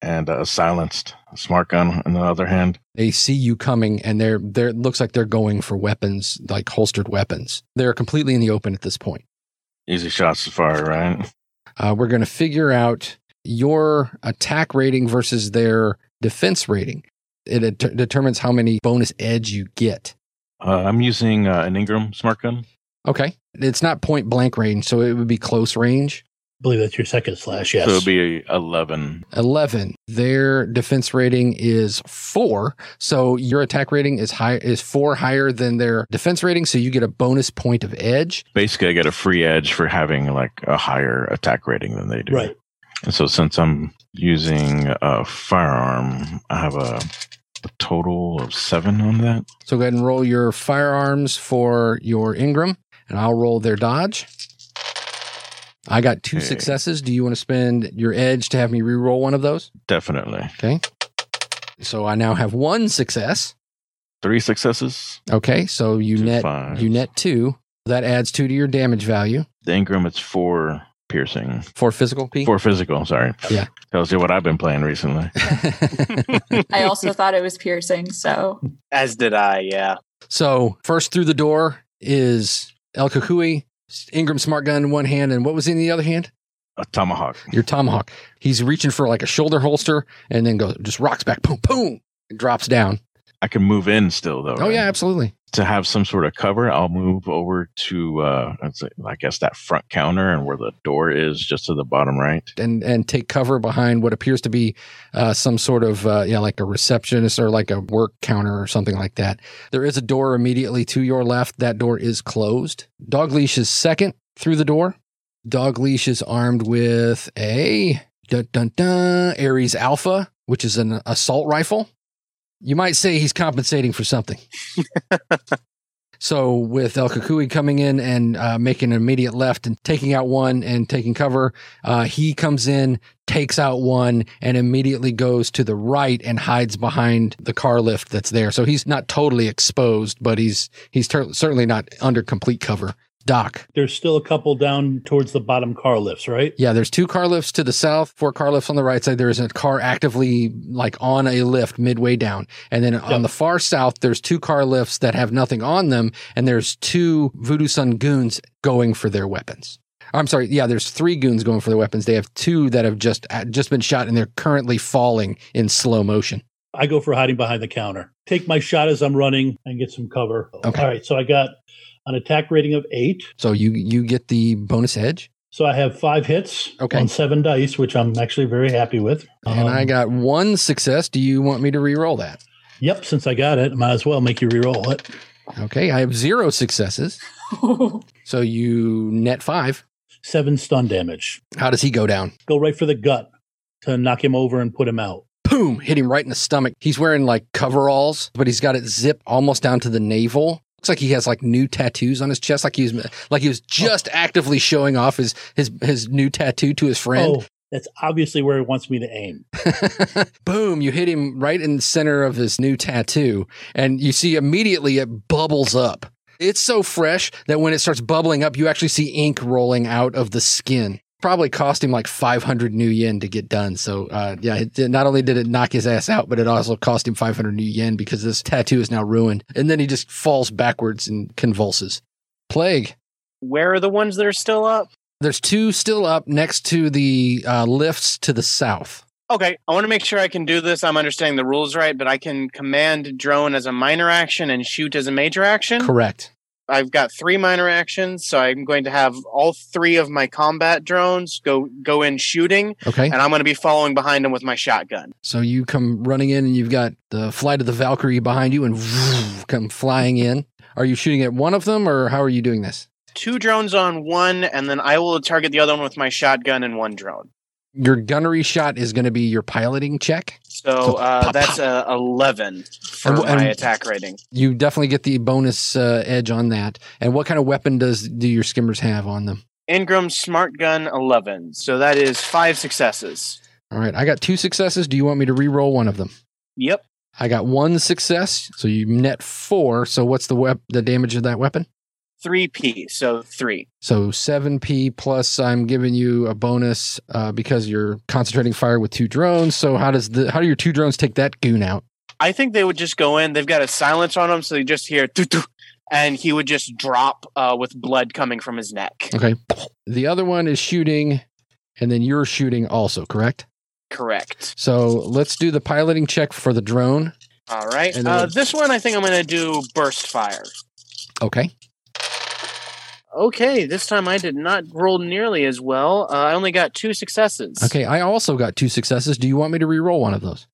and a silenced smart gun in the other hand. they see you coming and they're they're looks like they're going for weapons like holstered weapons they're completely in the open at this point Easy shots to fire, right? uh, we're going to figure out your attack rating versus their defense rating it det- determines how many bonus edge you get Uh, I'm using uh, an Ingram smart gun. okay it's not point blank range so it would be close range believe that's your second slash. Yes. So it'll be 11. 11. Their defense rating is 4, so your attack rating is high is 4 higher than their defense rating, so you get a bonus point of edge. Basically, I get a free edge for having like a higher attack rating than they do. right. And so since I'm using a firearm, I have a, a total of seven on that. So go ahead and roll your firearms for your Ingram, and I'll roll their dodge. I got two Okay. successes. Do you want to spend your edge to have me re-roll one of those? Definitely. Okay. So I now have one success. Three successes. Okay, so you Two net fives. you net two. That adds two to your damage value The Ingram, it's four piercing. for physical P. Four physical, sorry. Yeah. Tells you what I've been playing recently. I also thought it was piercing, so As did I, yeah. so first through the door is El Kukui, Ingram smart gun in one hand, and what was in the other hand? A tomahawk. Your tomahawk. He's reaching for like a shoulder holster, and then goes just rocks back, boom, boom, and drops down. I can move in still though. Oh right? yeah, absolutely. To have some sort of cover, I'll move over to uh I guess that front counter and where the door is, just to the bottom right. and and take cover behind what appears to be uh, some sort of uh, yeah like a receptionist or like a work counter or something like that. There is a door immediately to your left. That door is closed. Dogleash is second through the door. Dogleash is armed with a dun dun dun Ares Alpha, which is an assault rifle. You might say he's compensating for something. So with El Kukui coming in and uh, making an immediate left and taking out one and taking cover, uh, he comes in, takes out one, and immediately goes to the right and hides behind the car lift that's there. So he's not totally exposed, but he's he's ter- certainly not under complete cover. Doc, There's still a couple down towards the bottom car lifts, right? yeah, there's two car lifts to the south, four car lifts on the right side. There's a car actively like on a lift midway down. And then on the far south, there's two car lifts that have nothing on them. And there's two Voodoo Sun goons going for their weapons. I'm sorry. Yeah, there's three goons going for their weapons. They have two that have just uh, just been shot and they're currently falling in slow motion. I go for hiding behind the counter. Take my shot as I'm running and get some cover. Okay. All right. So I got an attack rating of eight. So you you get the bonus edge. So I have five hits Okay. on seven dice, which I'm actually very happy with. And Um, I got one success. Do you want me to re-roll that? Yep. Since I got it, might as well make you re-roll it. Okay, I have zero successes. So you net five. Seven stun damage. How does he go down? Go right for the gut to knock him over and put him out. boom, hit him right in the stomach. He's wearing like coveralls, but he's got it zipped almost down to the navel. Looks like he has like new tattoos on his chest, like he was like he was oh. just actively showing off his his his new tattoo to his friend. Oh, that's obviously where he wants me to aim. boom, you hit him right in the center of his new tattoo, and you see immediately it bubbles up. It's so fresh that when it starts bubbling up, you actually see ink rolling out of the skin. Probably cost him like 500 new yen to get done. So, uh, yeah, it not only did it knock his ass out, but it also cost him 500 new yen because this tattoo is now ruined. And then he just falls backwards and convulses. Plague. Where are the ones that are still up? There's two still up next to the uh, lifts to the south. Okay, I want to make sure I can do this. I'm understanding the rules right, but I can command drone as a minor action and shoot as a major action. Correct. I've got three minor actions, so I'm going to have all three of my combat drones go go in shooting, Okay. and I'm going to be following behind them with my shotgun. So you come running in and you've got the flight of the Valkyrie behind you and come flying in. Are you shooting at one of them or how are you doing this? Two drones on one, and then I will target the other one with my shotgun and one drone. Your gunnery shot is going to be your piloting check. So So uh, pop, that's a 11 for And- my and- attack rating. You definitely get the bonus uh, edge on that. And what kind of weapon does do your skimmers have on them? Ingram Smart Gun 11. So that is five successes. All right, I got two successes. Do you want me to re-roll one of them? Yep. I got one success, so you net four. So what's the wep- the damage of that weapon? 3P, so three. So 7p plus I'm giving you a bonus uh, because you're concentrating fire with two drones. So how does the how do your two drones take that goon out? I think they would just go in. They've got a silence on them, so they just hear and he would just drop uh, with blood coming from his neck. Okay. The other one is shooting, and then you're shooting also, correct? Correct. So let's do the piloting check for the drone. All right. Uh, this one, I think I'm going to do burst fire. Okay. Okay, this time I did not roll nearly as well. Uh, I only got two successes. Okay, I also got two successes. Do you want me to re-roll one of those?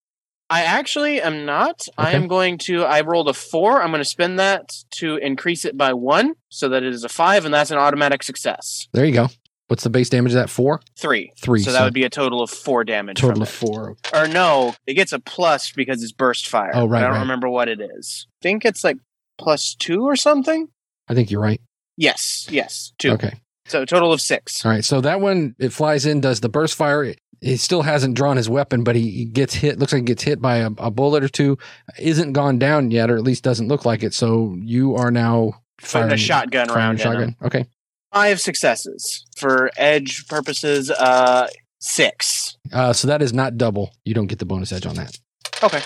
I actually am not. I am going to. I rolled a four. I'm going to spend that to increase it by one, so that it is a five, and that's an automatic success. There you go. What's the base damage of that? Four? Three. Three. So that would be a total of four damage. total from of it. four. Or no, it gets a plus because it's burst fire. Oh, right, I don't right. remember what it is. I think it's like plus two or something. I think you're right. Yes, yes, two. Okay. So a total of six. All right. So that one, it flies in, does the burst fire. He still hasn't drawn his weapon, but he, he gets hit. Looks like he gets hit by a, a bullet or two. Isn't gone down yet, or at least doesn't look like it. So you are now Putting a shotgun firing round shotgun. Okay. Five successes for edge purposes. Uh, six. Uh, so that is not double. You don't get the bonus edge on that. Okay.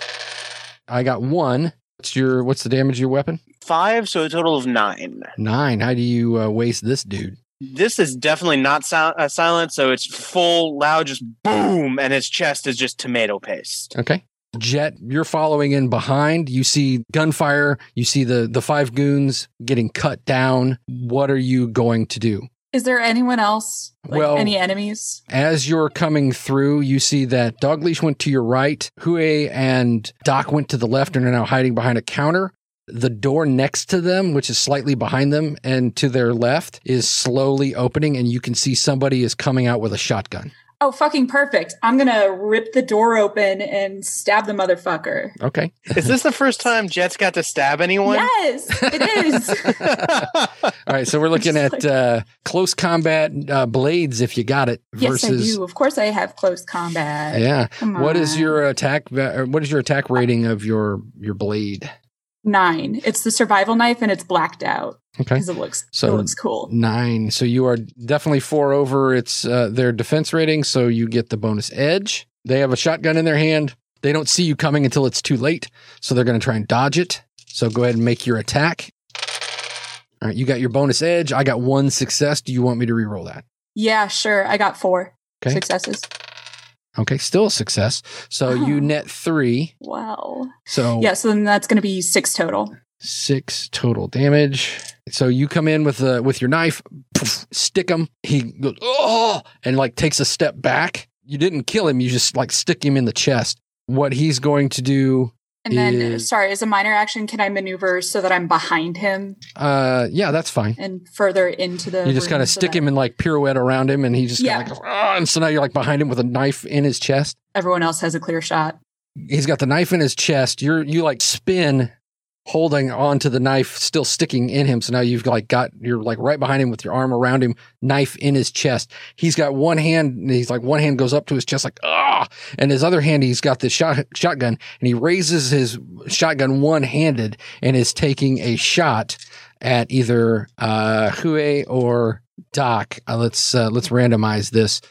I got one. What's your What's the damage of your weapon? Five, so a total of nine. Nine. How do you uh, waste this dude? This is definitely not sil- uh, silent, so it's full, loud, just boom, and his chest is just tomato paste. Okay. Jet, you're following in behind. You see gunfire. You see the the five goons getting cut down. What are you going to do? Is there anyone else? Like Well- any enemies? As you're coming through, you see that Dogleash went to your right, Hue and Doc went to the left and are now hiding behind a counter. The door next to them, which is slightly behind them and to their left, is slowly opening, and you can see somebody is coming out with a shotgun. Oh, fucking perfect. I'm going to rip the door open and stab the motherfucker. Okay. Is this the first time Jet's got to stab anyone? Yes, it is. All right. So we're looking at like- uh, close combat uh, blades, if you got it, yes, I do. Of course, I have close combat. Yeah. What is your attack? What is your attack rating of your your blade? Nine? It's the survival knife and it's blacked out Okay. because it looks So- it looks cool. Nine. So you are definitely four over its uh, their defense rating. So you get the bonus edge. They have a shotgun in their hand. They don't see you coming until it's too late. So they're going to try and dodge it. So go ahead and make your attack. All right. You got your bonus edge. I got one success. Do you want me to re-roll that? Yeah, sure. I got four Okay. successes. Okay. Still a success. So you Oh. net three. Wow. So Yeah, so then that's going to be six total. six total damage. So you come in with the with your knife, poof, stick him. He goes oh, and like takes a step back. You didn't kill him. You just like stick him in the chest. What he's going to do, And then, Is- sorry, as a minor action, can I maneuver so that I'm behind him uh, yeah, that's fine. and further into the? You just kind of stick him and like pirouette around him, and he just Yeah. like, oh, and so now you're like behind him with a knife in his chest. Everyone else has a clear shot. He's got the knife in his chest. You're you like spin, holding onto the knife, still sticking in him. So now you've like got you're like right behind him with your arm around him, knife in his chest. He's got one hand. and He's like one hand goes up to his chest, like ah, and his other hand he's got the shot shotgun, and he raises his shotgun one handed and is taking a shot at either uh Hue or Doc. Uh, let's uh, let's randomize this.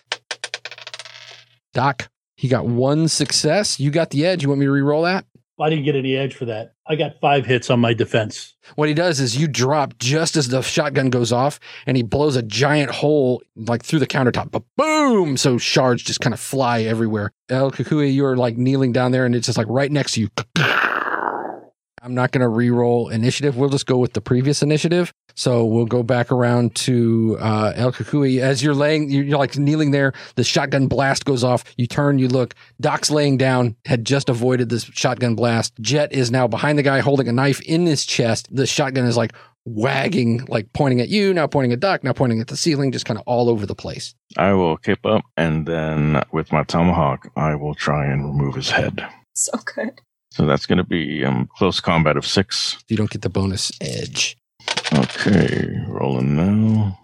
Doc, he got one success. You got the edge. You want me to re-roll that? I didn't get any edge for that. I got five hits on my defense. What he does is you drop just as the shotgun goes off, and he blows a giant hole like through the countertop. But boom! So shards just kind of fly everywhere. El Kukui, you're like kneeling down there, and it's just like right next to you. I'm not going to re-roll initiative. We'll just go with the previous initiative. So we'll go back around to uh, El Kukui. As you're laying, you're, you're like kneeling there. The shotgun blast goes off. You turn, you look. Doc's laying down, had just avoided this shotgun blast. Jet is now behind the guy holding a knife in his chest. The shotgun is like wagging, like pointing at you, now pointing at Doc, now pointing at the ceiling, just kind of all over the place. I will keep up, and then with my tomahawk, I will try and remove his head. So good. So that's going to be um, close combat of six. You don't get the bonus edge. Okay, rolling now.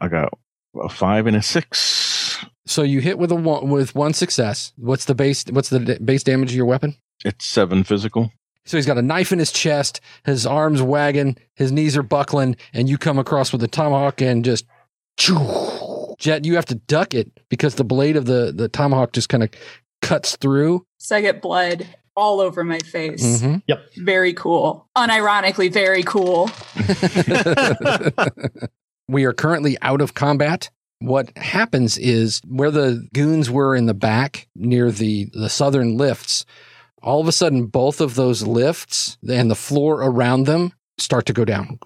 I got a five and a six. So you hit with a one, with one success. What's the base? What's the d- base damage of your weapon? It's seven physical. So he's got a knife in his chest, his arms wagging, his knees are buckling, and you come across with a tomahawk and just choo. Jet, you have to duck it because the blade of the, the tomahawk just kind of cuts through. So I get blood all over my face. Mhm. Very cool. Unironically, very cool. we are currently out of combat. What happens is where the goons were in the back near the, the southern lifts, all of a sudden, both of those lifts and the floor around them start to go down.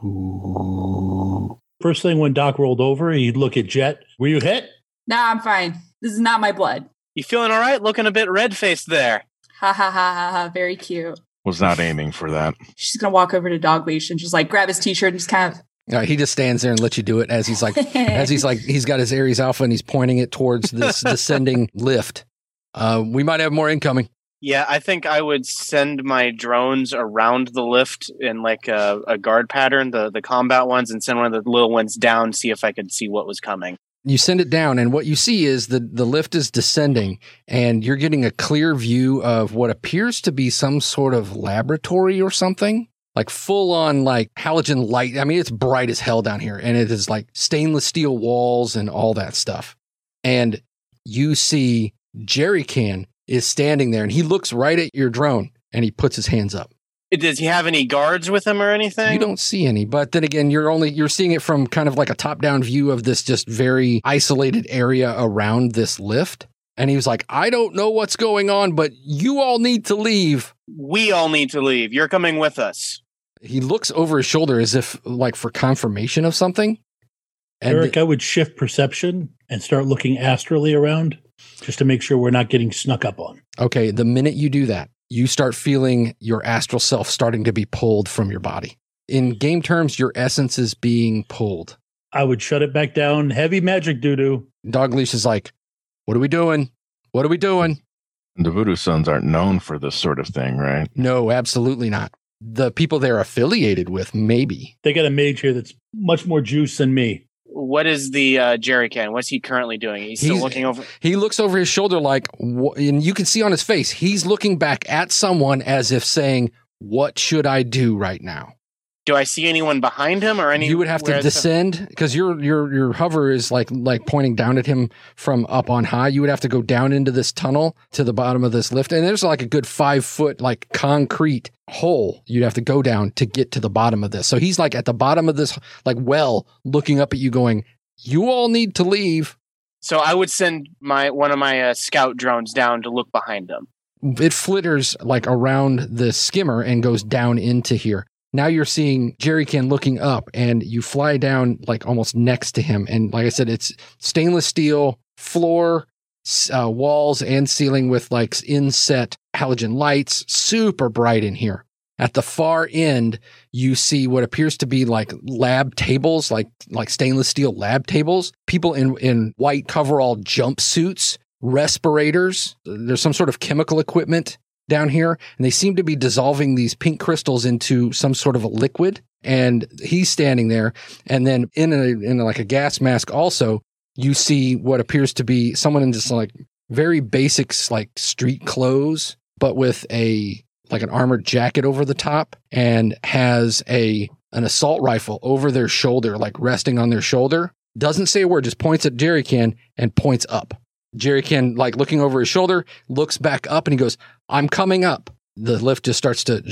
First thing when Doc rolled over, he'd look at Jet. Were you hit? Nah, I'm fine. This is not my blood. You feeling all right? Looking a bit red faced there. Ha ha ha ha ha. Very cute. Was not aiming for that. She's gonna walk over to Dogleash and just like grab his t-shirt and just kind of All right, he just stands there and lets you do it as he's like, as he's like, he's got his Ares Alpha and he's pointing it towards this descending lift. Uh, we might have more incoming. Yeah, I think I would send my drones around the lift in like a, a guard pattern, the the combat ones, and send one of the little ones down, see if I could see what was coming. You send it down, and what you see is the the lift is descending, and you're getting a clear view of what appears to be some sort of laboratory or something. Like full on like halogen light. I mean, it's bright as hell down here, and it is like stainless steel walls and all that stuff. And you see Jerry Can is standing there, and he looks right at your drone, and he puts his hands up. Does he have any guards with him or anything? You don't see any, but then again, you're only you're seeing it from kind of like a top-down view of this just very isolated area around this lift. And he was like, "I don't know what's going on, but you all need to leave." We all need to leave. You're coming with us. He looks over his shoulder as if like for confirmation of something. And Eric, I would shift perception and start looking astrally around just to make sure we're not getting snuck up on. okay, the minute you do that, you start feeling your astral self starting to be pulled from your body. In game terms, your essence is being pulled. I would shut it back down. Heavy magic doo doo. Dogleash is like, "What are we doing? What are we doing?" The Voodoo Sons aren't known for this sort of thing, right? No, absolutely not. The people they're affiliated with, maybe. They got a mage here that's much more juice than me. What is the uh, Jerry Can? What's he currently doing? He's still He's- looking over. He looks over his shoulder like, and you can see on his face, he's looking back at someone as if saying, What should I do right now? Do I see anyone behind him or any? you would have to descend because your your your hover is like like pointing down at him from up on high. You would have to go down into this tunnel to the bottom of this lift, and there's like a good five foot like concrete hole you'd have to go down to get to the bottom of this. So he's like at the bottom of this like well, looking up at you, going, "You all need to leave." So I would send my one of my uh, scout drones down to look behind him. It flitters like around the skimmer and goes down into here. Now you're seeing Jerry Can looking up and you fly down like almost next to him. And like I said, it's stainless steel floor, uh, walls, and ceiling with like inset halogen lights, super bright in here. At the far end, you see what appears to be like lab tables, like like stainless steel lab tables. People in in white coverall jumpsuits, respirators. There's some sort of chemical equipment down here, and they seem to be dissolving these pink crystals into some sort of a liquid. And he's standing there, and then in a in like a gas mask, also you see what appears to be someone in just like very basic like street clothes, but with a like an armored jacket over the top, and has a an assault rifle over their shoulder, like resting on their shoulder. Doesn't say a word, just points at Jerry Can and points up. Jerry Can, like looking over his shoulder, looks back up and he goes, I'm coming up. The lift just starts to.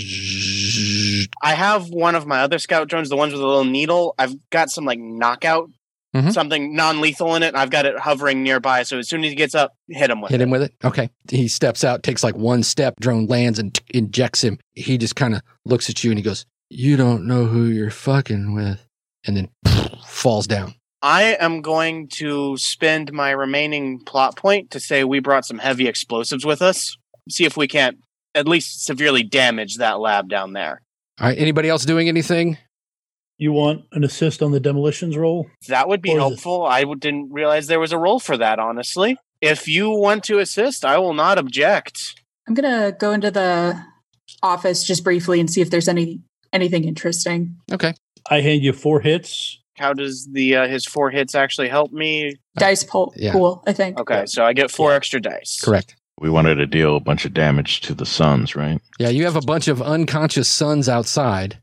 I have one of my other scout drones, the ones with a little needle. I've got some like knockout, Mhm. something non-lethal in it. and I've got it hovering nearby, so as soon as he gets up, hit him with Hit it. him with it. Okay. He steps out, takes like one step, drone lands and t- injects him. He just kind of looks at you and he goes, You don't know who you're fucking with. And then falls down. I am going to spend my remaining plot point to say we brought some heavy explosives with us. See if we can't at least severely damage that lab down there. All right. Anybody else doing anything? You want an assist on the demolitions roll? That would be Or helpful. I didn't realize there was a role for that, honestly. If you want to assist, I will not object. I'm gonna go into the office just briefly and see if there's any anything interesting. Okay. I hand you four hits. How does the uh, his four hits actually help me? Dice pool, Yeah. pool, I think. Okay, so I get four extra dice. Correct. We wanted to deal a bunch of damage to the Suns, right? Yeah. You have a bunch of unconscious sons outside.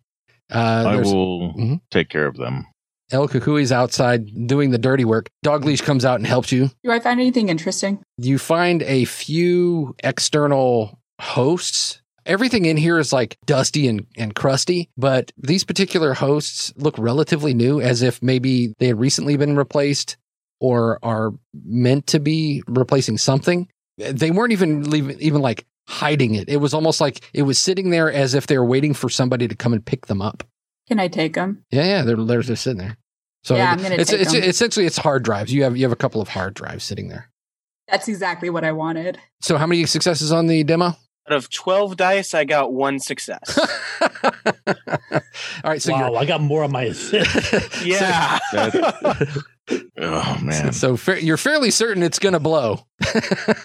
Uh, I there's will Mhm. take care of them. El Kukui's outside doing the dirty work. Dogleash comes out and helps you. Do I find anything interesting? you find a few external hosts. Everything in here is like dusty and, and crusty, but these particular hosts look relatively new, as if maybe they had recently been replaced or are meant to be replacing something. They weren't even even like hiding it. It was almost like it was sitting there as if they were waiting for somebody to come and pick them up. Can I take them? Yeah, yeah, they're they're just sitting there. So Yeah, I'm gonna it's, take it's them. essentially it's hard drives. You have you have a couple of hard drives sitting there. That's exactly what I wanted. So how many successes on the demo? Out of 12 dice, I got one success. All right, so wow, I got more on my assist. you're yeah. Oh man. So fa- you're fairly certain it's going to blow.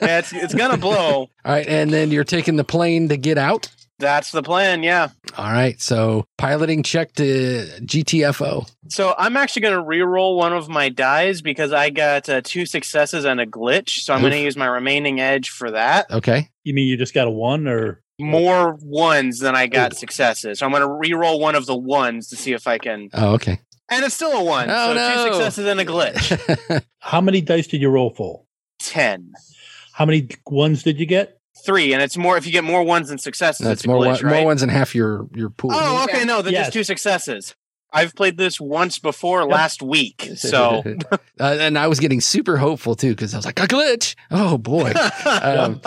yeah it's, it's going to blow. All right, and then you're taking the plane to get out. That's the plan. Yeah. All right, so piloting check to GTFO. So I'm actually going to re-roll one of my dies because I got uh, two successes and a glitch. So I'm going to use my remaining edge for that. Okay, you mean you just got a one or More ones than I got Ooh. successes. So I'm going to re-roll one of the ones to see if I can. oh okay. And it's still a one. Oh, so no. two successes and a glitch. how many dice did you roll full? Ten. How many ones did you get? Three, and it's more if you get more ones than successes. That's it's a more glitch, one, right? more ones than half your your pool. Oh, okay. Yeah. No, then Yes. just two successes. I've played this once before last week, so uh, and I was getting super hopeful too because I was like a glitch. Oh boy. um,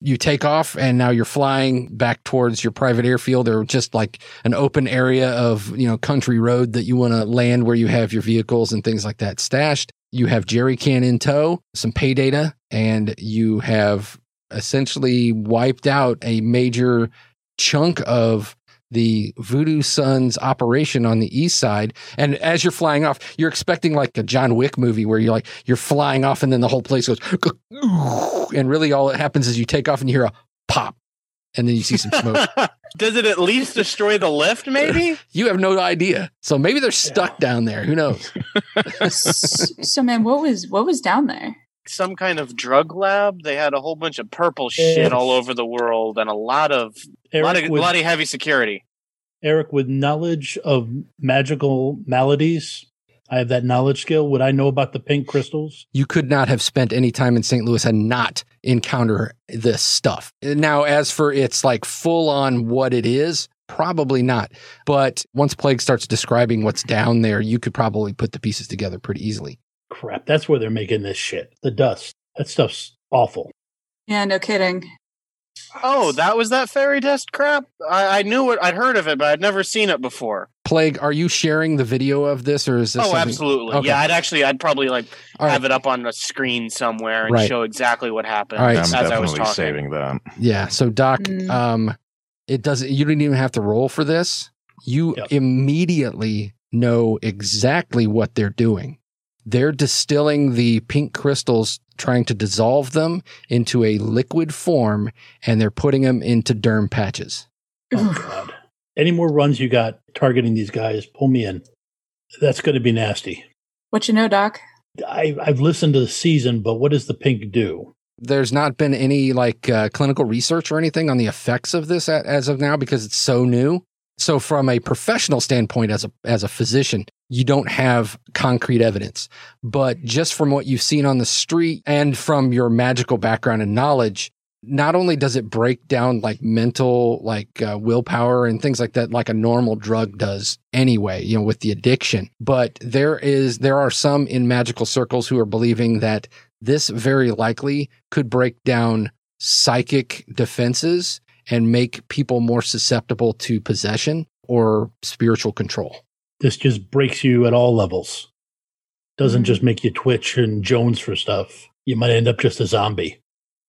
you take off and now you're flying back towards your private airfield or just like an open area of you know country road that you want to land where you have your vehicles and things like that stashed you have Jerry Can in tow some pay data and you have essentially wiped out a major chunk of the Voodoo Sons operation on the east side. And as you're flying off, you're expecting like a John Wick movie where you're like, you're flying off and then the whole place goes, and really all that happens is you take off and you hear a pop and then you see some smoke. does it at least destroy the lift? Maybe. you have no idea. So maybe they're stuck down there. Who knows? So, man, what was what was down there? Some kind of drug lab. They had a whole bunch of purple shit Yes. all over the world, and a lot of a lot of, with, lot of heavy security. Eric, with knowledge of magical maladies, I have that knowledge skill. Would I know about the pink crystals? you could not have spent any time in St. Louis and not encounter this stuff. Now, as for its like full on what it is, probably not. But once Plague starts describing what's down there, you could probably put the pieces together pretty easily. Crap, that's where they're making this shit. The dust. That stuff's awful. Yeah, no kidding. Oh, that was that fairy dust crap. I, I knew it. I'd heard of it, but I'd never seen it before. Plague, are you sharing the video of this or is this Oh, something- absolutely. Okay. Yeah, I'd actually, I'd probably like All right. have it up on a screen somewhere and Right. show exactly what happened All right. I'm as I was definitely talking. saving that. Yeah. So Doc, Mm. um, it doesn't. You didn't even have to roll for this. You Yep. immediately know exactly what they're doing. They're distilling the pink crystals, trying to dissolve them into a liquid form, and they're putting them into derm patches. Oh, God. Any more runs you got targeting these guys, pull me in. That's going to be nasty. What you know, Doc? I, I've listened to the season, but what does the pink do? There's not been any like uh, clinical research or anything on the effects of this a- as of now because it's so new. So from a professional standpoint as a as a physician, you don't have concrete evidence. But just from what you've seen on the street and from your magical background and knowledge, not only does it break down like mental like uh, willpower and things like that like a normal drug does anyway, you know, with the addiction, but there is there are some in magical circles who are believing that this very likely could break down psychic defenses and make people more susceptible to possession or spiritual control. This just breaks you at all levels. Doesn't just mm-hmm. make you twitch and Jones for stuff. You might end up just a zombie.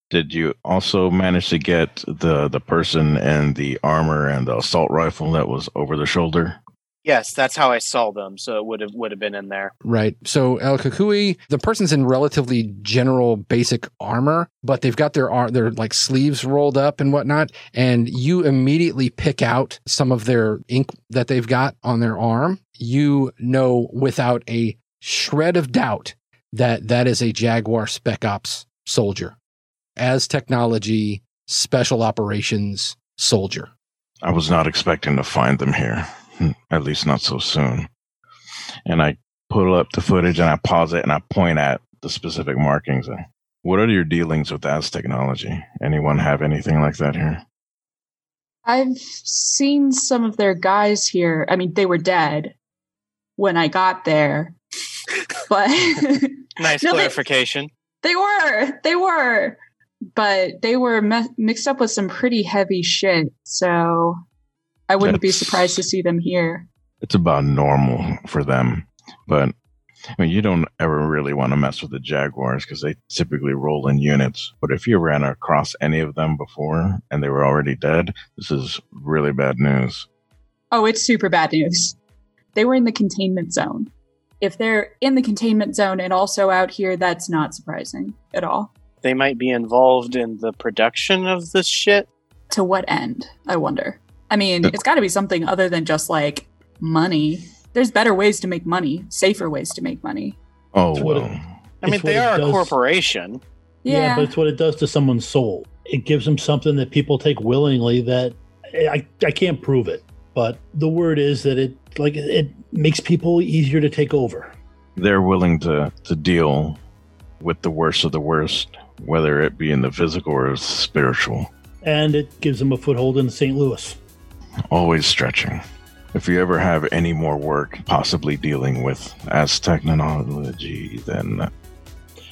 Did you also manage to get the the person and the armor and the assault rifle that was over the shoulder? Yes, that's how I saw them. So it would have would have been in there. Right. So El Kukui, the person's in relatively general basic armor, but they've got their ar- their like sleeves rolled up and whatnot, and you immediately pick out some of their ink that they've got on their arm. You know without a shred of doubt that that is a Jaguar Spec Ops soldier, Aztechnology special operations soldier. I was not expecting to find them here, Mm, at least not so soon. And I pull up the footage and I pause it and I point at the specific markings. And what are your dealings with Aztechnology? Anyone have anything like that here? I've seen some of their guys here. I mean, they were dead when I got there, but Nice No, they- clarification. they were, they were, but they were me- mixed up with some pretty heavy shit. So I wouldn't be surprised to see them here. It's about normal for them, but I mean, you don't ever really want to mess with the Jaguars because they typically roll in units. But if you ran across any of them before and they were already dead, this is really bad news. Oh, it's super bad news. They were in the containment zone. If they're in the containment zone and also out here, that's not surprising at all. They might be involved in the production of this shit. To what end, I wonder? I mean, it's got to be something other than just like money. There's better ways to make money, safer ways to make money. Oh, It's what it- well. I mean, they it are a does- corporation. Yeah. but it's what it does to someone's soul. It gives them something that people take willingly that I, I can't prove it. But the word is that it like it makes people easier to take over. They're willing to, to deal with the worst of the worst, whether it be in the physical or spiritual. And it gives them a foothold in St. Louis. Always stretching. If you ever have any more work possibly dealing with Aztechnology, then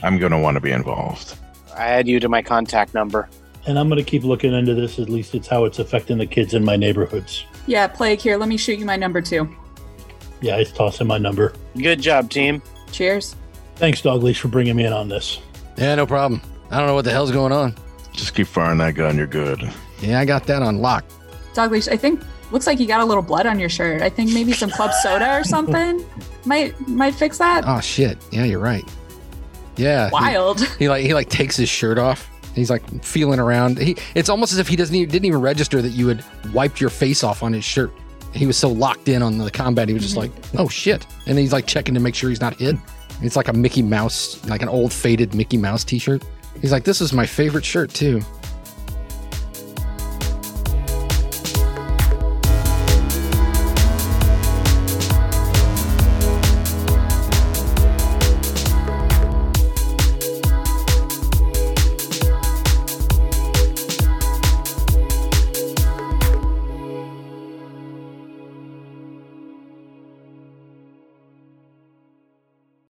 I'm going to want to be involved. I add you to my contact number. And I'm going to keep looking into this. At least it's how it's affecting the kids in my neighborhoods. yeah, Plague, here, let me shoot you my number too. Yeah, I tossing my number. Good job, team. Cheers. Thanks, Dogleash, for bringing me in on this. Yeah, no problem. I don't know what the hell's going on. Just keep firing that gun, you're good. Yeah, I got that on lock. I think looks like you got a little blood on your shirt. I think maybe some club soda or something might might fix that. Oh shit. Yeah, you're right. Yeah. he- Wild. He, like he like takes his shirt off. He's like feeling around. He it's almost as if he doesn't even, didn't even register that you had wiped your face off on his shirt. He was so locked in on the combat. He was just mm-hmm. like, oh shit. And he's like checking to make sure he's not hit. It's like a Mickey Mouse, like an old faded Mickey Mouse t-shirt. He's like, this is my favorite shirt too.